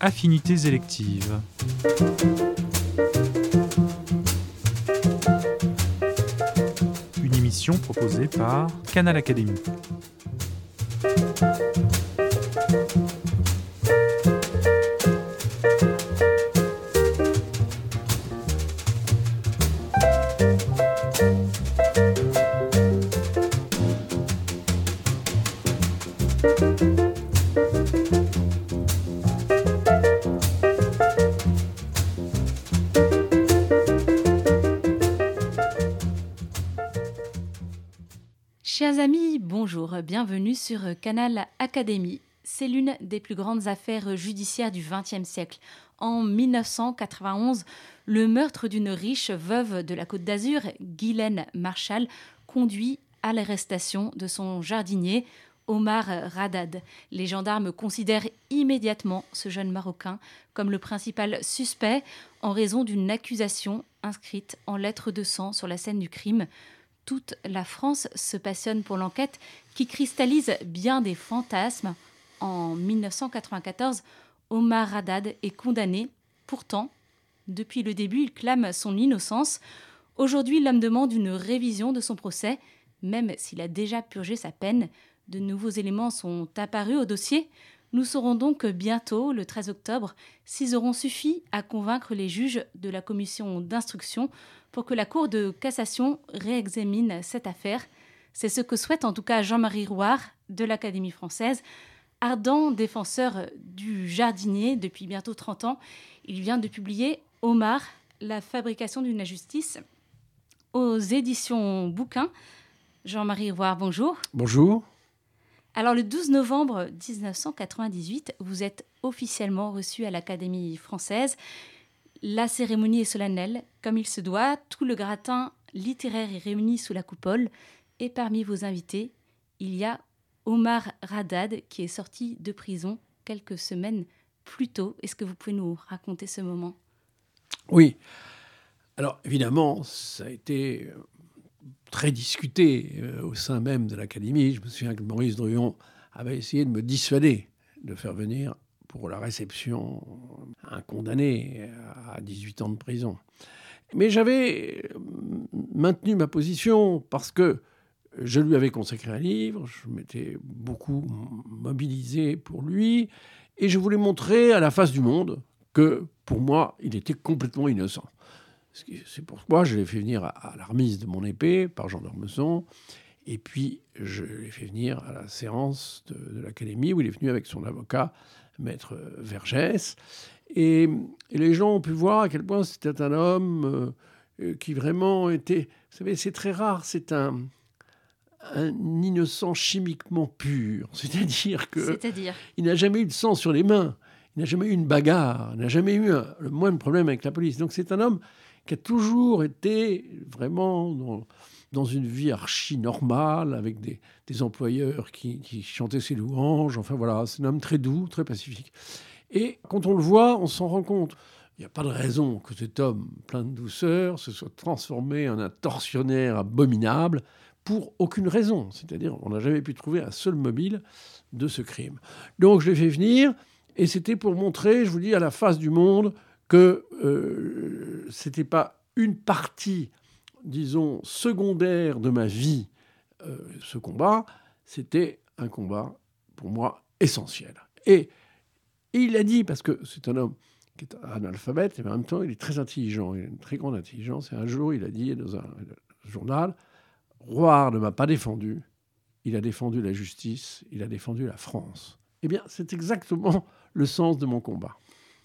Affinités électives. Une émission proposée par Canal Académie. Sur Canal Académie. C'est l'une des plus grandes affaires judiciaires du XXe siècle. En 1991, le meurtre d'une riche veuve de la Côte d'Azur, Guylaine Marshall, conduit à l'arrestation de son jardinier, Omar Radad. Les gendarmes considèrent immédiatement ce jeune Marocain comme le principal suspect en raison d'une accusation inscrite en lettres de sang sur la scène du crime toute la France se passionne pour l'enquête qui cristallise bien des fantasmes. En 1994, Omar Haddad est condamné. Pourtant, depuis le début, il clame son innocence. Aujourd'hui, l'homme demande une révision de son procès, même s'il a déjà purgé sa peine. De nouveaux éléments sont apparus au dossier. Nous saurons donc bientôt, le 13 octobre, s'ils auront suffi à convaincre les juges de la commission d'instruction pour que la Cour de cassation réexamine cette affaire. C'est ce que souhaite en tout cas Jean-Marie Rouard de l'Académie française, ardent défenseur du jardinier depuis bientôt 30 ans. Il vient de publier Omar, la fabrication d'une injustice aux éditions Bouquin. Jean-Marie Rouard, bonjour. Bonjour. Alors le 12 novembre 1998, vous êtes officiellement reçu à l'Académie française. La cérémonie est solennelle, comme il se doit. Tout le gratin littéraire est réuni sous la coupole. Et parmi vos invités, il y a Omar Radad, qui est sorti de prison quelques semaines plus tôt. Est-ce que vous pouvez nous raconter ce moment? Oui. Alors évidemment, ça a été très discuté euh, au sein même de l'Académie. Je me souviens que Maurice Druon avait essayé de me dissuader de faire venir pour la réception un condamné à 18 ans de prison. Mais j'avais maintenu ma position parce que je lui avais consacré un livre, je m'étais beaucoup mobilisé pour lui, et je voulais montrer à la face du monde que, pour moi, il était complètement innocent. C'est pourquoi je l'ai fait venir à, la remise de mon épée par Jean d'Ormesson, et puis je l'ai fait venir à la séance de, de l'Académie où il est venu avec son avocat maître Vergès. Et, les gens ont pu voir à quel point c'était un homme euh, qui vraiment était. Vous savez, c'est très rare, c'est un, un innocent chimiquement pur. C'est-à-dire que. C'est-à-dire Il n'a jamais eu de sang sur les mains. Il n'a jamais eu une bagarre. Il n'a jamais eu le moindre problème avec la police. Donc c'est un homme qui a toujours été vraiment dans, une vie archi normale, avec des, employeurs qui, chantaient ses louanges. Enfin voilà, c'est un homme très doux, très pacifique. Et quand on le voit, on s'en rend compte. Il n'y a pas de raison que cet homme plein de douceur se soit transformé en un tortionnaire abominable pour aucune raison. C'est-à-dire, on n'a jamais pu trouver un seul mobile de ce crime. Donc je l'ai fait venir, et c'était pour montrer, je vous dis, à la face du monde, que euh, ce n'était pas une partie disons, secondaire de ma vie, euh, ce combat, c'était un combat, pour moi, essentiel. Et, il a dit, parce que c'est un homme qui est analphabète, et en même temps, il est très intelligent, il a une très grande intelligence, et un jour, il a dit dans un journal, Roire ne m'a pas défendu, il a défendu la justice, il a défendu la France. Eh bien, c'est exactement le sens de mon combat.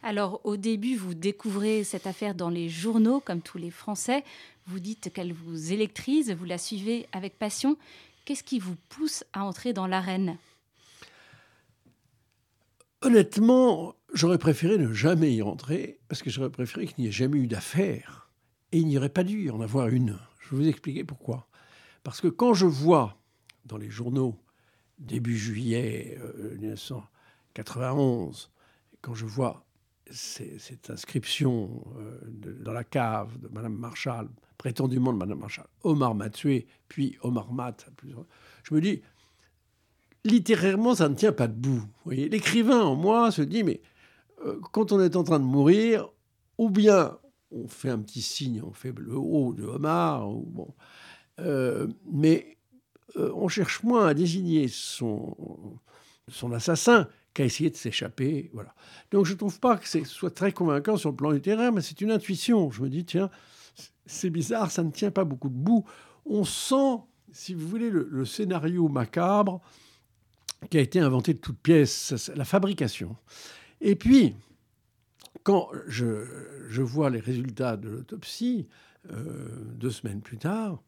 Alors au début, vous découvrez cette affaire dans les journaux, comme tous les Français. Vous dites qu'elle vous électrise, vous la suivez avec passion. Qu'est-ce qui vous pousse à entrer dans l'arène? Honnêtement, j'aurais préféré ne jamais y rentrer, parce que j'aurais préféré qu'il n'y ait jamais eu d'affaire. Et il n'y aurait pas dû y en avoir une. Je vais vous expliquer pourquoi. Parce que quand je vois dans les journaux, début juillet 1991, euh, quand je vois cette inscription euh, dans la cave de Madame Marshall, prétendument de Madame Marshall, Omar m'a tué, puis Omar Mat, je me dis, littérairement, ça ne tient pas debout. L'écrivain en moi se dit, mais euh, quand on est en train de mourir, ou bien on fait un petit signe, on fait le haut de homard, ou bon, euh, mais on cherche moins à désigner son, son assassin qu'à essayer de s'échapper. Voilà. Donc je ne trouve pas que ce soit très convaincant sur le plan littéraire, mais c'est une intuition. Je me dis, tiens, c'est bizarre, ça ne tient pas beaucoup debout. On sent, si vous voulez, le, scénario macabre qui a été inventé de toutes pièces, la fabrication. Et puis, quand je, je vois les résultats de l'autopsie, euh, deux semaines plus tard,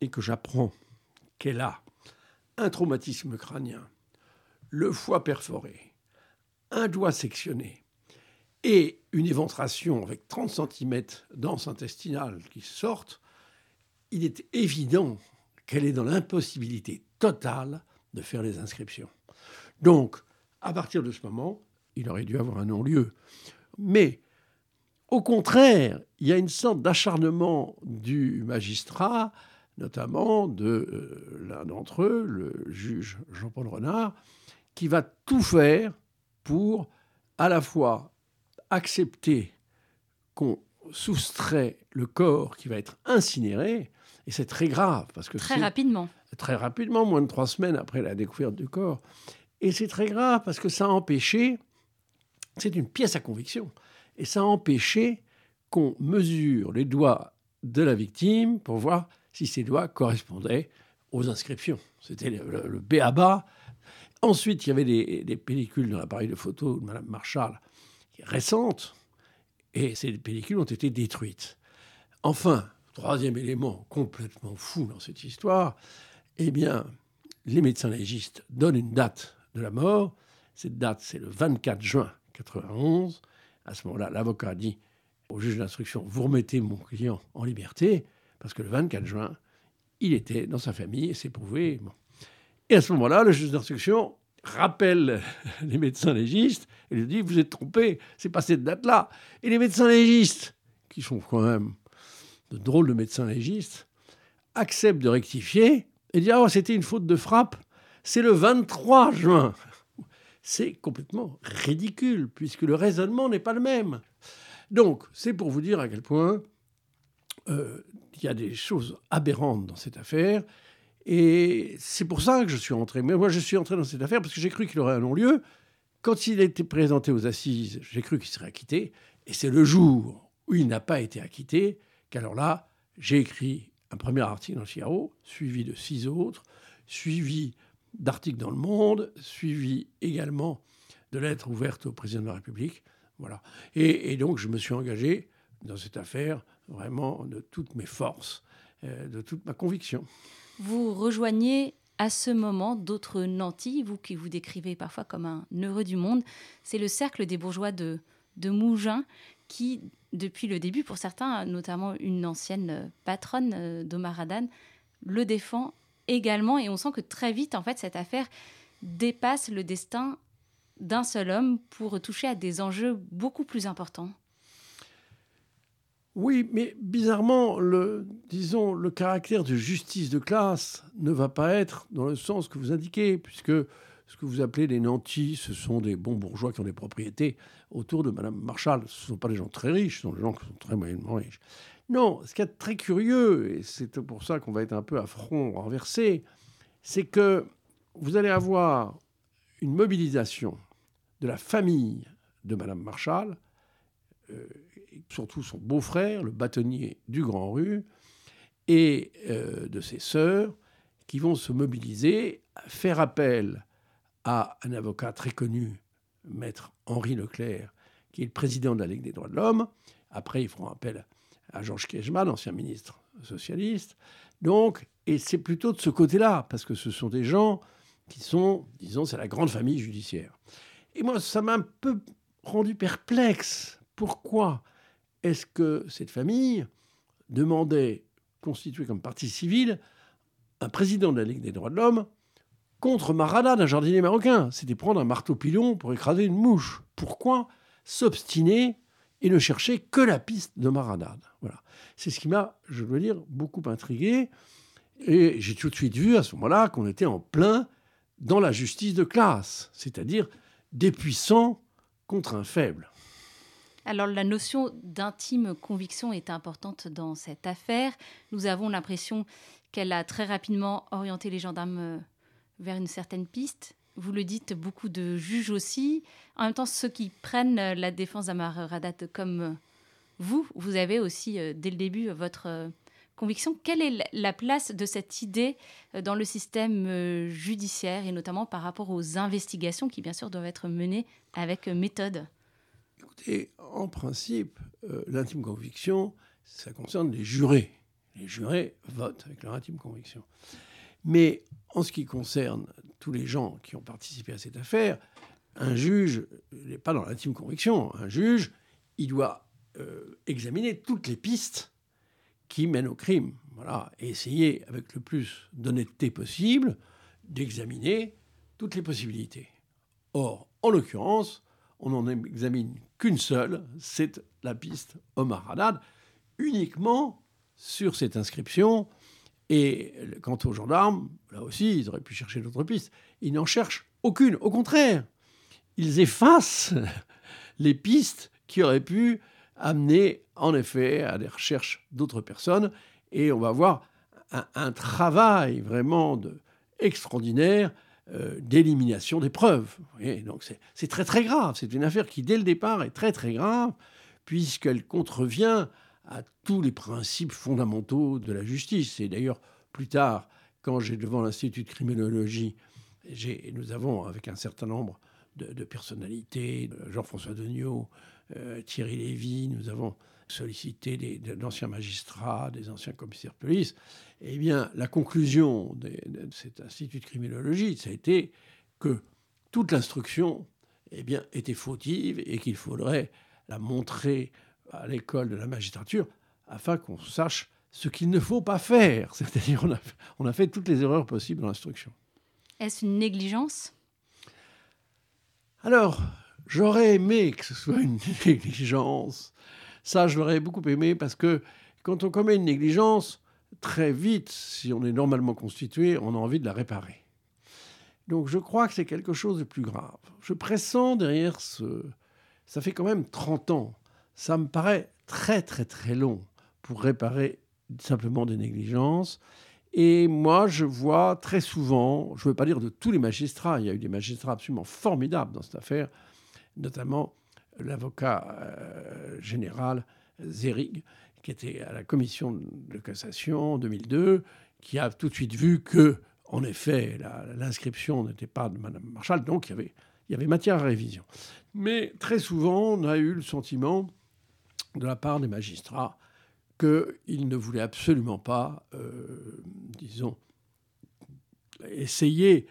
et que j'apprends qu'elle a un traumatisme crânien, le foie perforé, un doigt sectionné et une éventration avec 30 cm d'anse intestinale qui sortent, il est évident qu'elle est dans l'impossibilité totale de faire les inscriptions. Donc, à partir de ce moment, il aurait dû avoir un non-lieu. Mais, au contraire, il y a une sorte d'acharnement du magistrat notamment de euh, l'un d'entre eux, le juge Jean-Paul Renard, qui va tout faire pour à la fois accepter qu'on soustrait le corps qui va être incinéré, et c'est très grave parce que très rapidement, très rapidement, moins de trois semaines après la découverte du corps, et c'est très grave parce que ça a empêché, c'est une pièce à conviction, et ça a empêché qu'on mesure les doigts de la victime pour voir si ces doigts correspondaient aux inscriptions. C'était le, le, B à bas. Ensuite, il y avait des, pellicules dans l'appareil de photo de Mme Marshall récentes, et ces pellicules ont été détruites. Enfin, troisième élément complètement fou dans cette histoire, eh bien, les médecins légistes donnent une date de la mort. Cette date, c'est le 24 juin 91. À ce moment-là, l'avocat dit au juge d'instruction, vous remettez mon client en liberté. Parce que le 24 juin, il était dans sa famille et c'est prouvé. Et à ce moment-là, le juge d'instruction rappelle les médecins légistes et lui dit Vous êtes trompés, c'est pas cette date-là. Et les médecins légistes, qui sont quand même de drôles de médecins légistes, acceptent de rectifier et disent Oh, c'était une faute de frappe, c'est le 23 juin. C'est complètement ridicule, puisque le raisonnement n'est pas le même. Donc, c'est pour vous dire à quel point euh, il y a des choses aberrantes dans cette affaire. Et c'est pour ça que je suis rentré. Mais moi, je suis entré dans cette affaire parce que j'ai cru qu'il aurait un non-lieu. Quand il a été présenté aux assises, j'ai cru qu'il serait acquitté. Et c'est le jour où il n'a pas été acquitté qu'alors là, j'ai écrit un premier article dans le Figaro, suivi de six autres, suivi d'articles dans Le Monde, suivi également de lettres ouvertes au président de la République. Voilà. Et, et donc, je me suis engagé dans cette affaire vraiment de toutes mes forces, euh, de toute ma conviction. Vous rejoignez à ce moment d'autres nantis, vous qui vous décrivez parfois comme un heureux du monde. C'est le cercle des bourgeois de, Mougins qui, depuis le début, pour certains, notamment une ancienne patronne euh, d'Omar Hadan, le défend également. Et on sent que très vite, en fait, cette affaire dépasse le destin d'un seul homme pour toucher à des enjeux beaucoup plus importants. Oui, mais bizarrement, le, disons, le caractère de justice de classe ne va pas être dans le sens que vous indiquez, puisque ce que vous appelez les nantis, ce sont des bons bourgeois qui ont des propriétés autour de Madame Marshall. Ce ne sont pas des gens très riches, ce sont des gens qui sont très moyennement riches. Non, ce qui est très curieux, et c'est pour ça qu'on va être un peu à front renversé, c'est que vous allez avoir une mobilisation de la famille de Madame Marshall, euh, surtout son beau-frère, le bâtonnier du Grand Rue, et euh, de ses sœurs, qui vont se mobiliser, faire appel à un avocat très connu, maître Henri Leclerc, qui est le président de la Ligue des droits de l'homme. Après, ils feront appel à Georges Kejman, ancien ministre socialiste. Donc, et c'est plutôt de ce côté-là, parce que ce sont des gens qui sont, disons, c'est la grande famille judiciaire. Et moi, ça m'a un peu rendu perplexe. Pourquoi? Est-ce que cette famille demandait, constituée comme partie civile, un président de la Ligue des droits de l'homme contre Maradad, un jardinier marocain? C'était prendre un marteau-pilon pour écraser une mouche. Pourquoi s'obstiner et ne chercher que la piste de Maradad Voilà. C'est ce qui m'a, je veux dire, beaucoup intrigué. Et j'ai tout de suite vu à ce moment-là qu'on était en plein dans la justice de classe, c'est-à-dire des puissants contre un faible. Alors la notion d'intime conviction est importante dans cette affaire. Nous avons l'impression qu'elle a très rapidement orienté les gendarmes euh, vers une certaine piste. Vous le dites, beaucoup de juges aussi. En même temps, ceux qui prennent euh, la défense d'Amar Radat comme euh, vous, vous avez aussi, dès le début, votre conviction. Quelle est la place de cette idée dans le système judiciaire et notamment par rapport aux investigations qui, bien sûr, doivent être menées avec méthode? Écoutez, en principe, l'intime conviction, ça concerne les jurés. Les jurés votent avec leur intime conviction. Mais en ce qui concerne tous les gens qui ont participé à cette affaire, un juge n'est pas dans l'intime conviction. Un juge, il doit euh, examiner toutes les pistes qui mènent au crime. Voilà, et essayer avec le plus d'honnêteté possible d'examiner toutes les possibilités. Or, en l'occurrence, on n'en examine qu'une seule, c'est la piste Omar Haddad, uniquement sur cette inscription. Et quant aux gendarmes, là aussi, ils auraient pu chercher d'autres pistes. Ils n'en cherchent aucune. Au contraire, ils effacent les pistes qui auraient pu amener, en effet, à des recherches d'autres personnes. Et on va voir un, travail vraiment de, extraordinaire euh, d'élimination des preuves. donc c'est très très grave. C'est une affaire qui, dès le départ, est très très grave, puisqu'elle contrevient à tous les principes fondamentaux de la justice. Et d'ailleurs, plus tard, quand j'ai devant l'Institut de criminologie, nous avons, avec un certain nombre de, personnalités, Jean-François Degnaud, euh, Thierry Lévy, nous avons sollicité d'anciens magistrats, des anciens commissaires de police. Eh bien, la conclusion de, de cet institut de criminologie, ça a été que toute l'instruction eh bien, était fautive et qu'il faudrait la montrer à l'école de la magistrature afin qu'on sache ce qu'il ne faut pas faire. C'est-à-dire on a, on a fait toutes les erreurs possibles dans l'instruction. Est-ce une négligence? Alors, j'aurais aimé que ce soit une négligence. Ça, je l'aurais beaucoup aimé parce que quand on commet une négligence, très vite, si on est normalement constitué, on a envie de la réparer. Donc je crois que c'est quelque chose de plus grave. Je pressens derrière ce... Ça fait quand même 30 ans ça me paraît très très très long pour réparer simplement des négligences. Et moi, je vois très souvent, je ne veux pas dire de tous les magistrats, il y a eu des magistrats absolument formidables dans cette affaire, notamment l'avocat euh, général Zerig, qui était à la commission de cassation en 2002, qui a tout de suite vu que, en effet, l'inscription n'était pas de Mme Marshall, donc il y, avait, il y avait matière à révision. Mais très souvent, on a eu le sentiment de la part des magistrats qu'ils ne voulaient absolument pas, euh, disons, essayer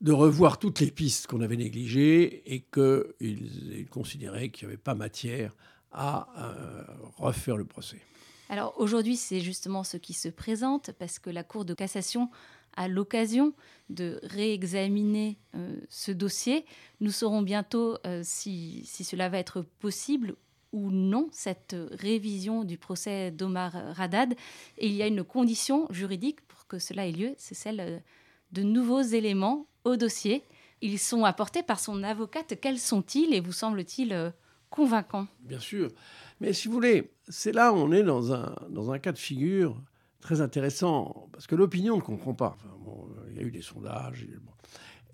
de revoir toutes les pistes qu'on avait négligées et qu'ils considéraient qu'il n'y avait pas matière à euh, refaire le procès. Alors aujourd'hui, c'est justement ce qui se présente parce que la Cour de cassation a l'occasion de réexaminer euh, ce dossier. Nous saurons bientôt si, si, cela va être possible ou non cette révision du procès d'Omar Radad. Et il y a une condition juridique pour que cela ait lieu, c'est celle de nouveaux éléments au dossier. Ils sont apportés par son avocate. Quels sont-ils et vous semble-t-il euh, convaincants? Bien sûr. Mais si vous voulez, c'est là où on est dans un, dans un cas de figure très intéressant, parce que l'opinion ne comprend pas. il y a eu des sondages.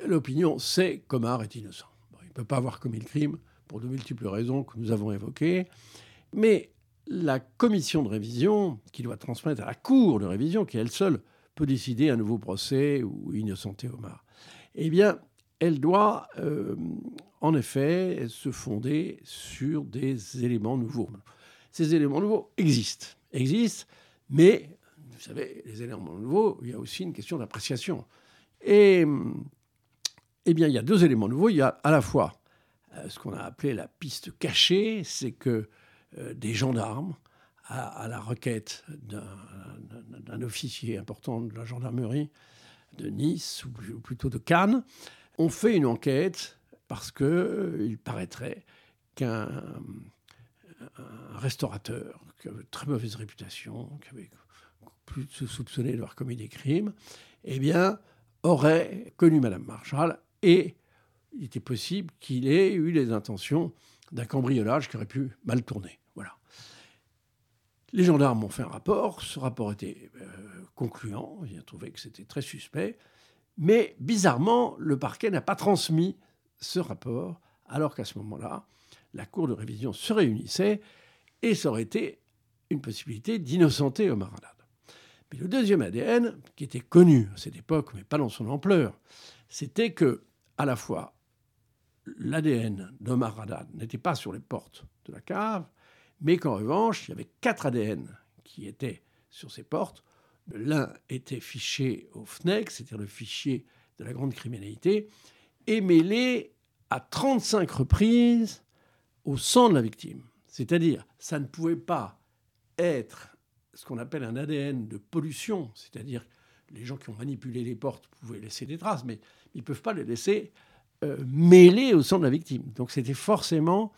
L'opinion sait qu'Omar est innocent. il ne peut pas avoir commis le crime pour de multiples raisons que nous avons évoquées. Mais la commission de révision, qui doit transmettre à la cour de révision, qui elle seule peut décider un nouveau procès ou innocenter Omar, eh bien, elle doit euh, en effet se fonder sur des éléments nouveaux. Ces éléments nouveaux existent, existent, mais vous savez, les éléments nouveaux, il y a aussi une question d'appréciation. Et eh bien, il y a deux éléments nouveaux. Il y a à la fois euh, ce qu'on a appelé la piste cachée, c'est que euh, des gendarmes, à, la requête d'un officier important de la gendarmerie de Nice, ou, plutôt de Cannes, ont fait une enquête parce qu'il euh, paraîtrait qu'un restaurateur qui avait très mauvaise réputation, qui avait plus soupçonner d'avoir commis des crimes, eh aurait connu Madame Marshall et il était possible qu'il ait eu les intentions d'un cambriolage qui aurait pu mal tourner. Voilà. Les gendarmes ont fait un rapport. Ce rapport était euh, concluant. Ils ont trouvé que c'était très suspect. Mais bizarrement, le parquet n'a pas transmis ce rapport, alors qu'à ce moment-là, la Cour de révision se réunissait et ça aurait été une possibilité d'innocenter Omar Haddad. Mais le deuxième ADN, qui était connu à cette époque, mais pas dans son ampleur, c'était que, à la fois, l'ADN d'Omar Haddad n'était pas sur les portes de la cave, mais qu'en revanche, il y avait quatre ADN qui étaient sur ces portes. L'un était fiché au FNEC, c'est-à-dire le fichier de la grande criminalité, et mêlé à 35 reprises au sang de la victime. C'est-à-dire, ça ne pouvait pas être ce qu'on appelle un ADN de pollution, c'est-à-dire les gens qui ont manipulé les portes pouvaient laisser des traces, mais ils ne peuvent pas les laisser euh, mêlés au sang de la victime. Donc c'était forcément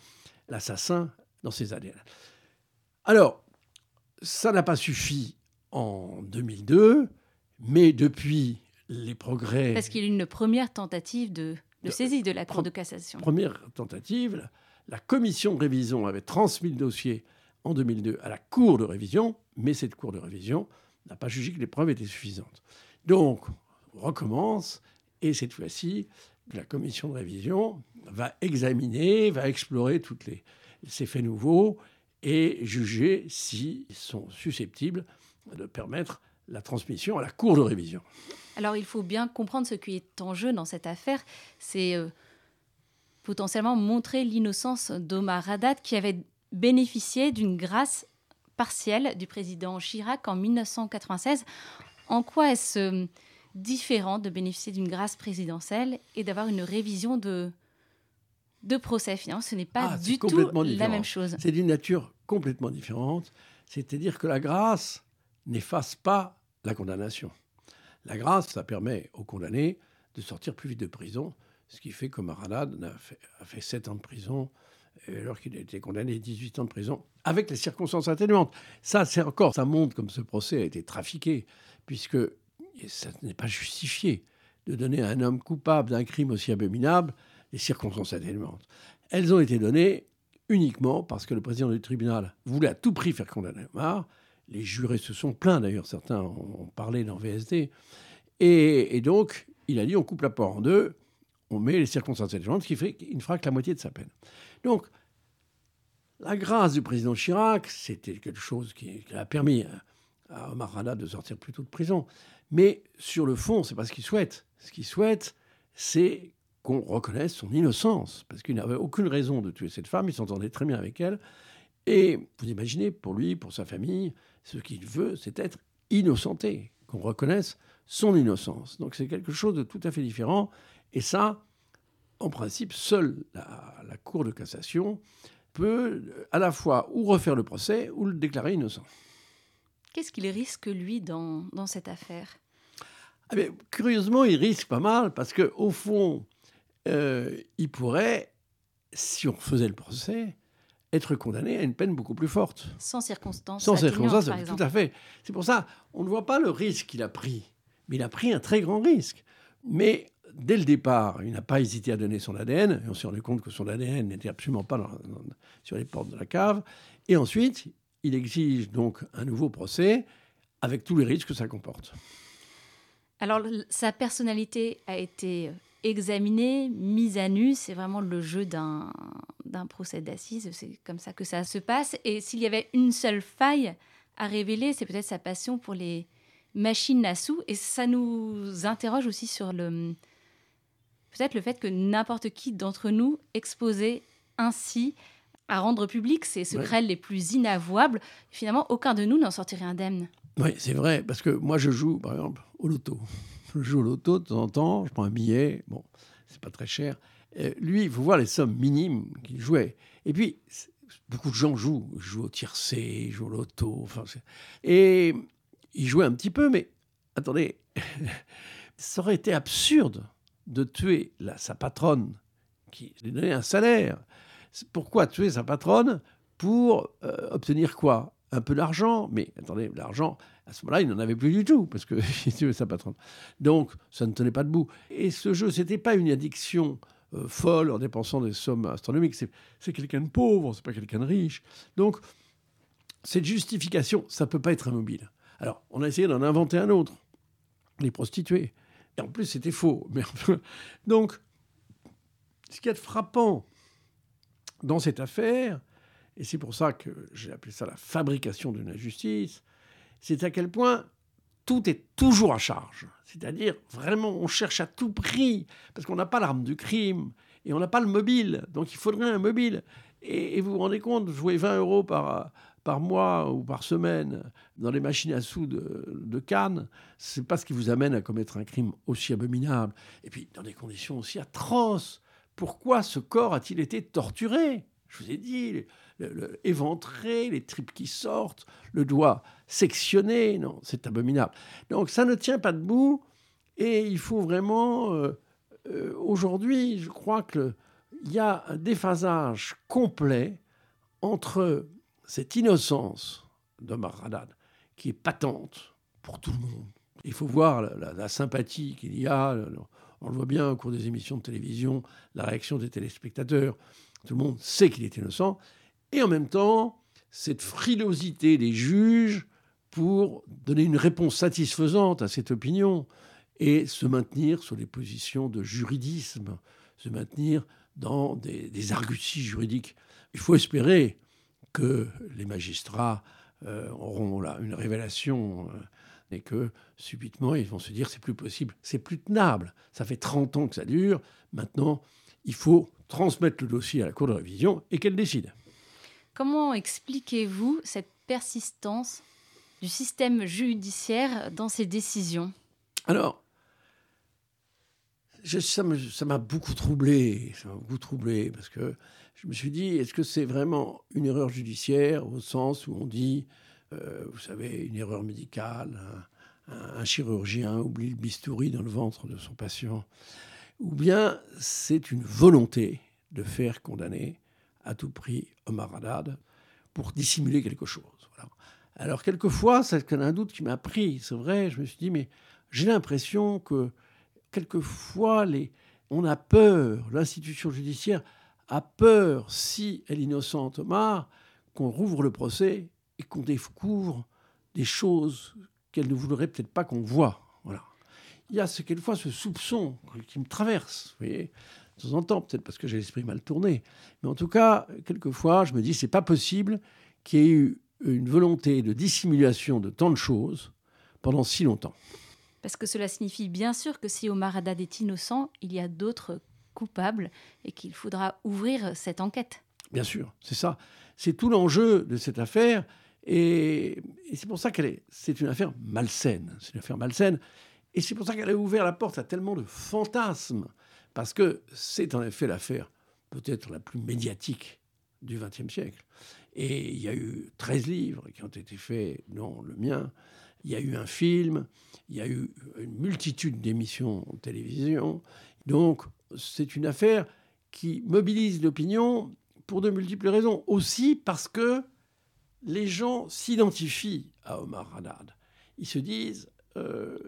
l'assassin dans ces ADN. Alors, ça n'a pas suffi en 2002, mais depuis les progrès... Parce qu'il y a eu une première tentative de, de saisie de la Cour de cassation. Première tentative, la commission de révision avait transmis le dossier en 2002 à la Cour de révision, mais cette Cour de révision n'a pas jugé que les preuves étaient suffisantes. Donc, on recommence, et cette fois-ci, la commission de révision va examiner, va explorer tous ces faits nouveaux et juger s'ils sont susceptibles de permettre la transmission à la Cour de révision. Alors il faut bien comprendre ce qui est en jeu dans cette affaire, c'est euh, potentiellement montrer l'innocence d'Omar Haddad qui avait bénéficié d'une grâce partielle du président Chirac en 1996. En quoi est-ce euh, différent de bénéficier d'une grâce présidentielle et d'avoir une révision de, de procès Ce n'est pas ah, du tout la même chose. C'est d'une nature complètement différente. C'est-à-dire que la grâce n'efface pas la condamnation. La grâce, ça permet aux condamnés de sortir plus vite de prison, ce qui fait que Maradad a fait, a fait 7 ans de prison alors qu'il a été condamné à 18 ans de prison, avec les circonstances atténuantes. Ça, c'est encore, ça montre comme ce procès a été trafiqué, puisque ça n'est pas justifié de donner à un homme coupable d'un crime aussi abominable les circonstances atténuantes. Elles ont été données uniquement parce que le président du tribunal voulait à tout prix faire condamner Omar. Les jurés se sont plaints, d'ailleurs, certains ont parlé dans VSD. Et, donc, il a dit on coupe la porte en deux, on met les circonstances atténuantes, ce qui fait qu'il ne fera que la moitié de sa peine. Donc, la grâce du président Chirac, c'était quelque chose qui, a permis à Omar Haddad de sortir plus tôt de prison. Mais sur le fond, c'est pas ce qu'il souhaite. Ce qu'il souhaite, c'est qu'on reconnaisse son innocence, parce qu'il n'avait aucune raison de tuer cette femme, il s'entendait très bien avec elle. Et vous imaginez, pour lui, pour sa famille, ce qu'il veut, c'est être innocenté, qu'on reconnaisse son innocence. Donc c'est quelque chose de tout à fait différent. Et ça, en principe, seule la, Cour de cassation peut à la fois ou refaire le procès ou le déclarer innocent. Qu'est-ce qu'il risque, lui, dans, dans cette affaire? Ah Curieusement, il risque pas mal parce qu'au fond, euh, il pourrait, si on faisait le procès, être condamné à une peine beaucoup plus forte. Sans circonstances. Sans circonstances, tout à fait. C'est pour ça, on ne voit pas le risque qu'il a pris, mais il a pris un très grand risque. Mais dès le départ, il n'a pas hésité à donner son ADN, et on s'est rendu compte que son ADN n'était absolument pas sur les portes de la cave. Et ensuite, il exige donc un nouveau procès avec tous les risques que ça comporte. Alors, sa personnalité a été examinée, mise à nu. C'est vraiment le jeu d'un procès d'assises. C'est comme ça que ça se passe. Et s'il y avait une seule faille à révéler, c'est peut-être sa passion pour les machines à sous. Et ça nous interroge aussi sur le, peut-être le fait que n'importe qui d'entre nous exposé ainsi à rendre public ses secrets les plus inavouables, finalement, aucun de nous n'en sortirait indemne. Oui, c'est vrai, parce que moi, je joue, par exemple, au loto. Je joue au loto de temps en temps, je prends un billet, bon, c'est pas très cher. lui, il faut voir les sommes minimes qu'il jouait. Et puis, beaucoup de gens jouent, jouent au tiercé, jouent au loto, enfin, et il jouait un petit peu, mais attendez, ça aurait été absurde de tuer sa patronne, qui lui donnait un salaire. Pourquoi tuer sa patronne Pour euh, obtenir quoi? Un peu d'argent, mais attendez, l'argent, à ce moment-là, il n'en avait plus du tout, parce que sa patronne. Donc, ça ne tenait pas debout. Et ce jeu, c'était pas une addiction euh, folle en dépensant des sommes astronomiques. C'est quelqu'un de pauvre, c'est pas quelqu'un de riche. Donc, cette justification, ça peut pas être immobile. Alors, on a essayé d'en inventer un autre, les prostituées. Et en plus, c'était faux. Mais donc, ce qui est frappant dans cette affaire, et c'est pour ça que j'ai appelé ça la fabrication de l'injustice, c'est à quel point tout est toujours à charge. C'est-à-dire, vraiment, on cherche à tout prix, parce qu'on n'a pas l'arme du crime, et on n'a pas le mobile, donc il faudrait un mobile. Et, vous vous rendez compte, jouer 20 euros par, par mois ou par semaine dans les machines à sous de, de Cannes, c'est pas ce qui vous amène à commettre un crime aussi abominable. Et puis, dans des conditions aussi atroces. Pourquoi ce corps a-t-il été torturé? Je vous ai dit, le, les tripes qui sortent, le doigt sectionné. Non, c'est abominable. Donc ça ne tient pas debout et il faut vraiment... Euh, euh, aujourd'hui, je crois qu'il y a un déphasage complet entre cette innocence d'Omar Haddad, qui est patente pour tout le monde. Il faut voir la, sympathie qu'il y a. On le voit bien au cours des émissions de télévision, la réaction des téléspectateurs. Tout le monde sait qu'il est innocent. Et en même temps, cette frilosité des juges pour donner une réponse satisfaisante à cette opinion et se maintenir sur des positions de juridisme, se maintenir dans des, des arguties juridiques. Il faut espérer que les magistrats euh, auront là une révélation euh, et que subitement ils vont se dire c'est plus possible, c'est plus tenable. Ça fait 30 ans que ça dure. Maintenant, il faut transmettre le dossier à la Cour de révision et qu'elle décide. Comment expliquez-vous cette persistance du système judiciaire dans ses décisions? Alors, ça m'a beaucoup troublé, ça m'a beaucoup troublé parce que je me suis dit, est-ce que c'est vraiment une erreur judiciaire au sens où on dit, euh, vous savez, une erreur médicale, un, un, chirurgien oublie le bistouri dans le ventre de son patient, ou bien c'est une volonté de faire condamner à tout prix Omar Haddad pour dissimuler quelque chose. Alors quelquefois, c'est un doute qui m'a pris, c'est vrai, je me suis dit, mais j'ai l'impression que quelquefois, les, on a peur, l'institution judiciaire a peur, si elle innocente Omar, qu'on rouvre le procès et qu'on découvre des choses qu'elle ne voudrait peut-être pas qu'on voit. Il y a quelquefois ce soupçon qui me traverse, vous voyez de temps en temps, peut-être parce que j'ai l'esprit mal tourné. Mais en tout cas, quelquefois, je me dis, c'est pas possible qu'il y ait eu une volonté de dissimulation de tant de choses pendant si longtemps. Parce que cela signifie bien sûr que si Omar Haddad est innocent, il y a d'autres coupables et qu'il faudra ouvrir cette enquête. Bien sûr, c'est ça. C'est tout l'enjeu de cette affaire. Et, et c'est pour ça qu'elle est. C'est une affaire malsaine. C'est une affaire malsaine. Et c'est pour ça qu'elle a ouvert la porte à tellement de fantasmes. Parce que c'est en effet l'affaire peut-être la plus médiatique du XXe siècle. Et il y a eu 13 livres qui ont été faits, dont le mien. Il y a eu un film, il y a eu une multitude d'émissions de télévision. Donc, c'est une affaire qui mobilise l'opinion pour de multiples raisons. Aussi parce que les gens s'identifient à Omar Haddad. Ils se disent, euh,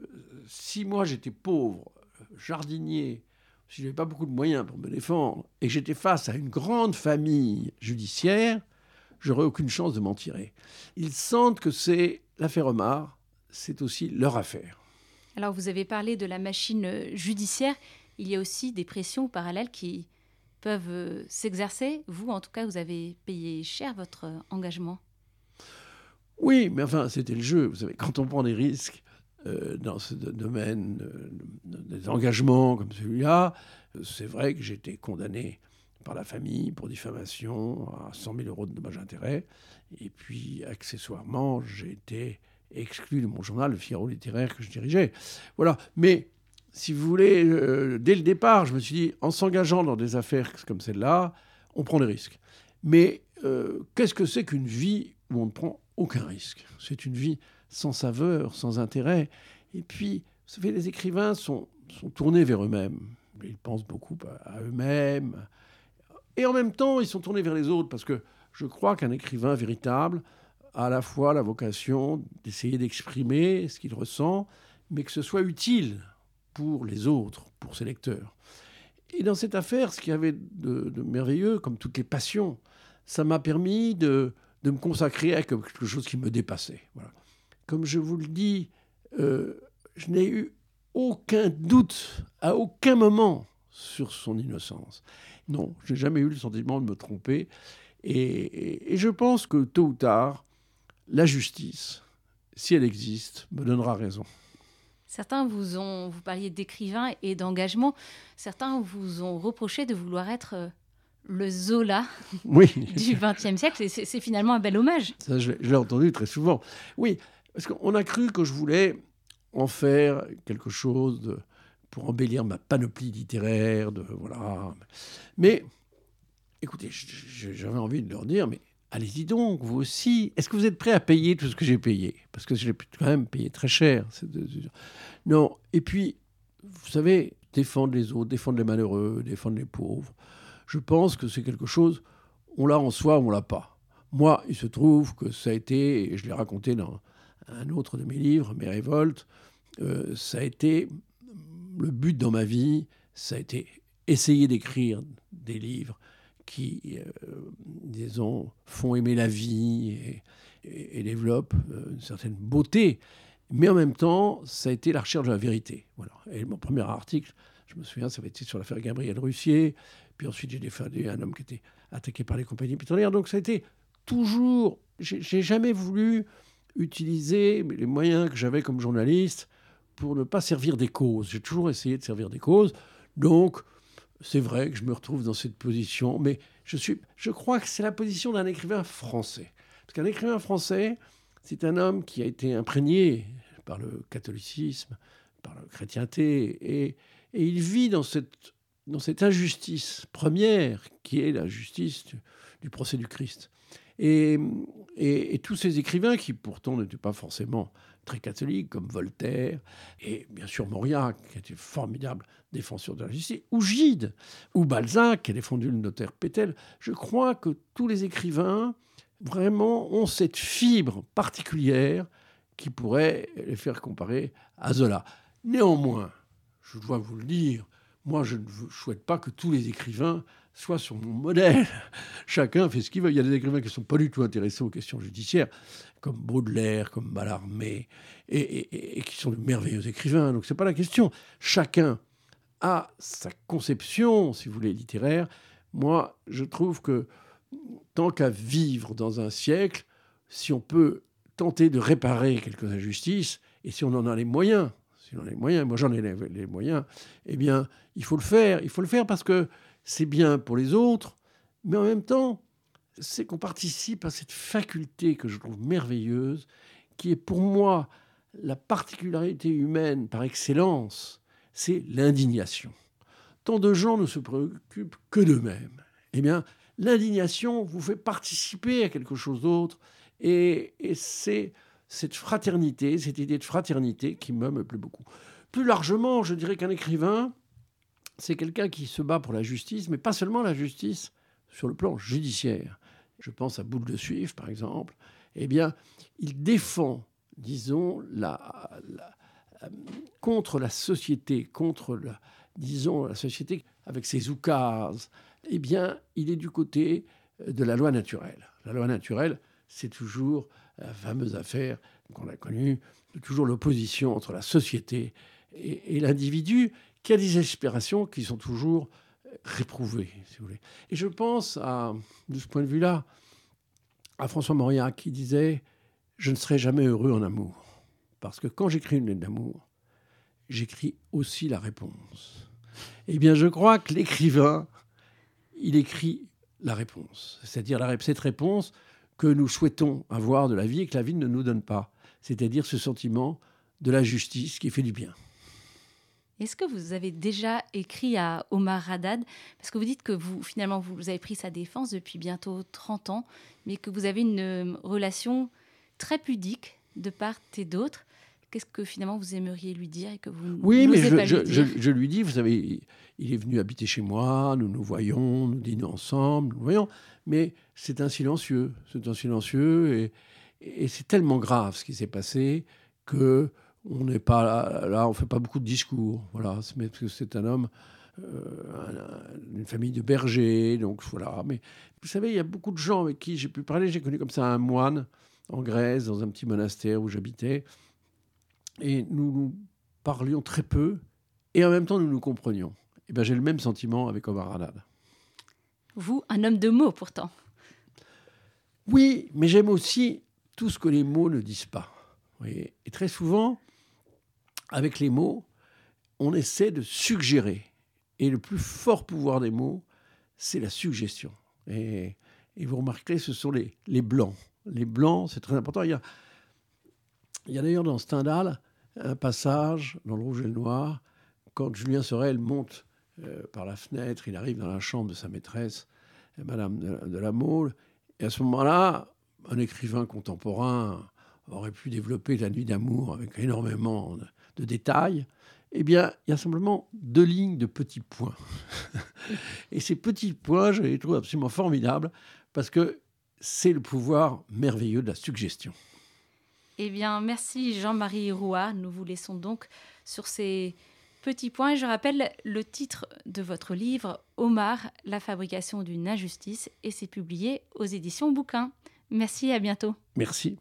si moi j'étais pauvre, jardinier, si je n'avais pas beaucoup de moyens pour me défendre et que j'étais face à une grande famille judiciaire, j'aurais aucune chance de m'en tirer. Ils sentent que c'est l'affaire Omar, c'est aussi leur affaire. Alors vous avez parlé de la machine judiciaire, il y a aussi des pressions parallèles qui peuvent euh, s'exercer. Vous, en tout cas, vous avez payé cher votre engagement. Oui, mais enfin, c'était le jeu. Vous savez, quand on prend des risques, dans ce domaine des engagements comme celui-là, c'est vrai que j'ai été condamné par la famille pour diffamation à 100 000 euros de dommages intérêts. Et puis, accessoirement, j'ai été exclu de mon journal, le Figaro littéraire que je dirigeais. Voilà. Mais, si vous voulez, euh, dès le départ, je me suis dit, en s'engageant dans des affaires comme celle-là, on prend des risques. Mais euh, qu'est-ce que c'est qu'une vie où on ne prend aucun risque? C'est une vie sans saveur, sans intérêt. Et puis, vous savez, les écrivains sont, sont tournés vers eux-mêmes. Ils pensent beaucoup à eux-mêmes. Et en même temps, ils sont tournés vers les autres parce que je crois qu'un écrivain véritable a à la fois la vocation d'essayer d'exprimer ce qu'il ressent, mais que ce soit utile pour les autres, pour ses lecteurs. Et dans cette affaire, ce qu'il y avait de, merveilleux, comme toutes les passions, ça m'a permis de, me consacrer à quelque chose qui me dépassait. Comme je vous le dis, euh, je n'ai eu aucun doute à aucun moment sur son innocence. Non, je n'ai jamais eu le sentiment de me tromper. Et, je pense que tôt ou tard, la justice, si elle existe, me donnera raison. Certains vous ont, vous parliez d'écrivain et d'engagement, certains vous ont reproché de vouloir être euh, le Zola oui. du XXe siècle. Et c'est finalement un bel hommage. Ça, je, l'ai entendu très souvent. Oui, parce qu'on a cru que je voulais en faire quelque chose pour embellir ma panoplie littéraire. De, voilà. Mais écoutez, j'avais envie de leur dire, mais allez-y donc, vous aussi. Est-ce que vous êtes prêts à payer tout ce que j'ai payé? Parce que j'ai quand même payé très cher. Non, et puis, vous savez, défendre les autres, défendre les malheureux, défendre les pauvres, je pense que c'est quelque chose, on l'a en soi on l'a pas. Moi, il se trouve que ça a été, et je l'ai raconté dans un autre de mes livres, Mes révoltes, euh, ça a été le but dans ma vie, ça a été essayer d'écrire des livres qui, euh, disons, font aimer la vie et, développent euh, une certaine beauté. Mais en même temps, ça a été la recherche de la vérité. Voilà. Et mon premier article, je me souviens, ça avait été sur l'affaire Gabriel Russier. Puis ensuite, j'ai défendu un homme qui était attaqué par les compagnies pétrolières. Donc ça a été toujours. J'ai jamais voulu utiliser les moyens que j'avais comme journaliste pour ne pas servir des causes. J'ai toujours essayé de servir des causes. Donc, c'est vrai que je me retrouve dans cette position, mais je, suis, je crois que c'est la position d'un écrivain français. Parce qu'un écrivain français, c'est un homme qui a été imprégné par le catholicisme, par la chrétienté, et, et il vit dans cette, dans cette injustice première qui est la justice du, procès du Christ. Et, tous ces écrivains qui pourtant n'étaient pas forcément très catholiques, comme Voltaire, et bien sûr Mauriac, qui était formidable défenseur de la justice, ou Gide, ou Balzac, qui a défendu le notaire Pétel. Je crois que tous les écrivains, vraiment, ont cette fibre particulière qui pourrait les faire comparer à Zola. Néanmoins, je dois vous le dire, moi, je ne souhaite pas que tous les écrivains soient sur mon modèle. Chacun fait ce qu'il veut. Il y a des écrivains qui ne sont pas du tout intéressés aux questions judiciaires, comme Baudelaire, comme Mallarmé, et, qui sont de merveilleux écrivains. Donc, ce n'est pas la question. Chacun a sa conception, si vous voulez, littéraire. Moi, je trouve que tant qu'à vivre dans un siècle, si on peut tenter de réparer quelques injustices, et si on en a les moyens, si on a les moyens, moi j'en ai les, moyens, eh bien, il faut le faire. Il faut le faire parce que c'est bien pour les autres, mais en même temps, c'est qu'on participe à cette faculté que je trouve merveilleuse, qui est pour moi la particularité humaine par excellence, c'est l'indignation. Tant de gens ne se préoccupent que d'eux-mêmes. Eh bien, l'indignation vous fait participer à quelque chose d'autre, et, et c'est cette fraternité, cette idée de fraternité qui me plaît beaucoup. Plus largement, je dirais qu'un écrivain, c'est quelqu'un qui se bat pour la justice, mais pas seulement la justice sur le plan judiciaire. Je pense à Boule de Suif, par exemple. Eh bien, il défend, disons, la, contre la société, contre la, disons, la société avec ses oukases. Eh bien, il est du côté de la loi naturelle. La loi naturelle, c'est toujours la fameuse affaire qu'on a connue, toujours l'opposition entre la société et, l'individu, a des aspirations qui sont toujours réprouvées, si vous voulez. Et je pense, à, de ce point de vue-là, à François Mauriac qui disait Je ne serai jamais heureux en amour. Parce que quand j'écris une lettre d'amour, j'écris aussi la réponse. Eh bien, je crois que l'écrivain, il écrit la réponse. C'est-à-dire cette réponse que nous souhaitons avoir de la vie et que la vie ne nous donne pas. C'est-à-dire ce sentiment de la justice qui fait du bien. Est-ce que vous avez déjà écrit à Omar Haddad? Parce que vous dites que vous, finalement, vous avez pris sa défense depuis bientôt 30 ans, mais que vous avez une euh, relation très pudique de part et d'autre. Qu'est-ce que finalement vous aimeriez lui dire et que vous Oui, mais je, je, je, lui dis, vous savez, il est venu habiter chez moi, nous nous voyons, nous dînons ensemble, nous voyons, mais c'est un silencieux, c'est un silencieux et, Et c'est tellement grave ce qui s'est passé que on n'est pas là, là, on fait pas beaucoup de discours. Voilà, parce que c'est un homme euh, une famille de bergers, donc voilà. Mais vous savez, il y a beaucoup de gens avec qui j'ai pu parler. J'ai connu comme ça un moine en Grèce, dans un petit monastère où j'habitais, et nous nous parlions très peu, et en même temps nous nous comprenions. Et eh ben j'ai le même sentiment avec Omar Haddad. Vous, un homme de mots pourtant. Oui, mais j'aime aussi tout ce que les mots ne disent pas. Et très souvent, avec les mots, on essaie de suggérer. Et le plus fort pouvoir des mots, c'est la suggestion. Et, vous remarquerez, ce sont les, blancs. Les blancs, c'est très important. Il y a, a d'ailleurs dans Stendhal un passage dans Le Rouge et le Noir, quand Julien Sorel monte euh, par la fenêtre, il arrive dans la chambre de sa maîtresse, Madame de, la Mole, et à ce moment-là, un écrivain contemporain aurait pu développer la nuit d'amour avec énormément de, détails eh bien, il y a simplement deux lignes de petits points. Et ces petits points, je les trouve absolument formidables parce que c'est le pouvoir merveilleux de la suggestion. Eh bien, merci Jean-Marie Roua. Nous vous laissons donc sur ces petits points. Je rappelle le titre de votre livre, Omar, la fabrication d'une injustice, et c'est publié aux éditions Bouquin. Merci, à bientôt. Merci.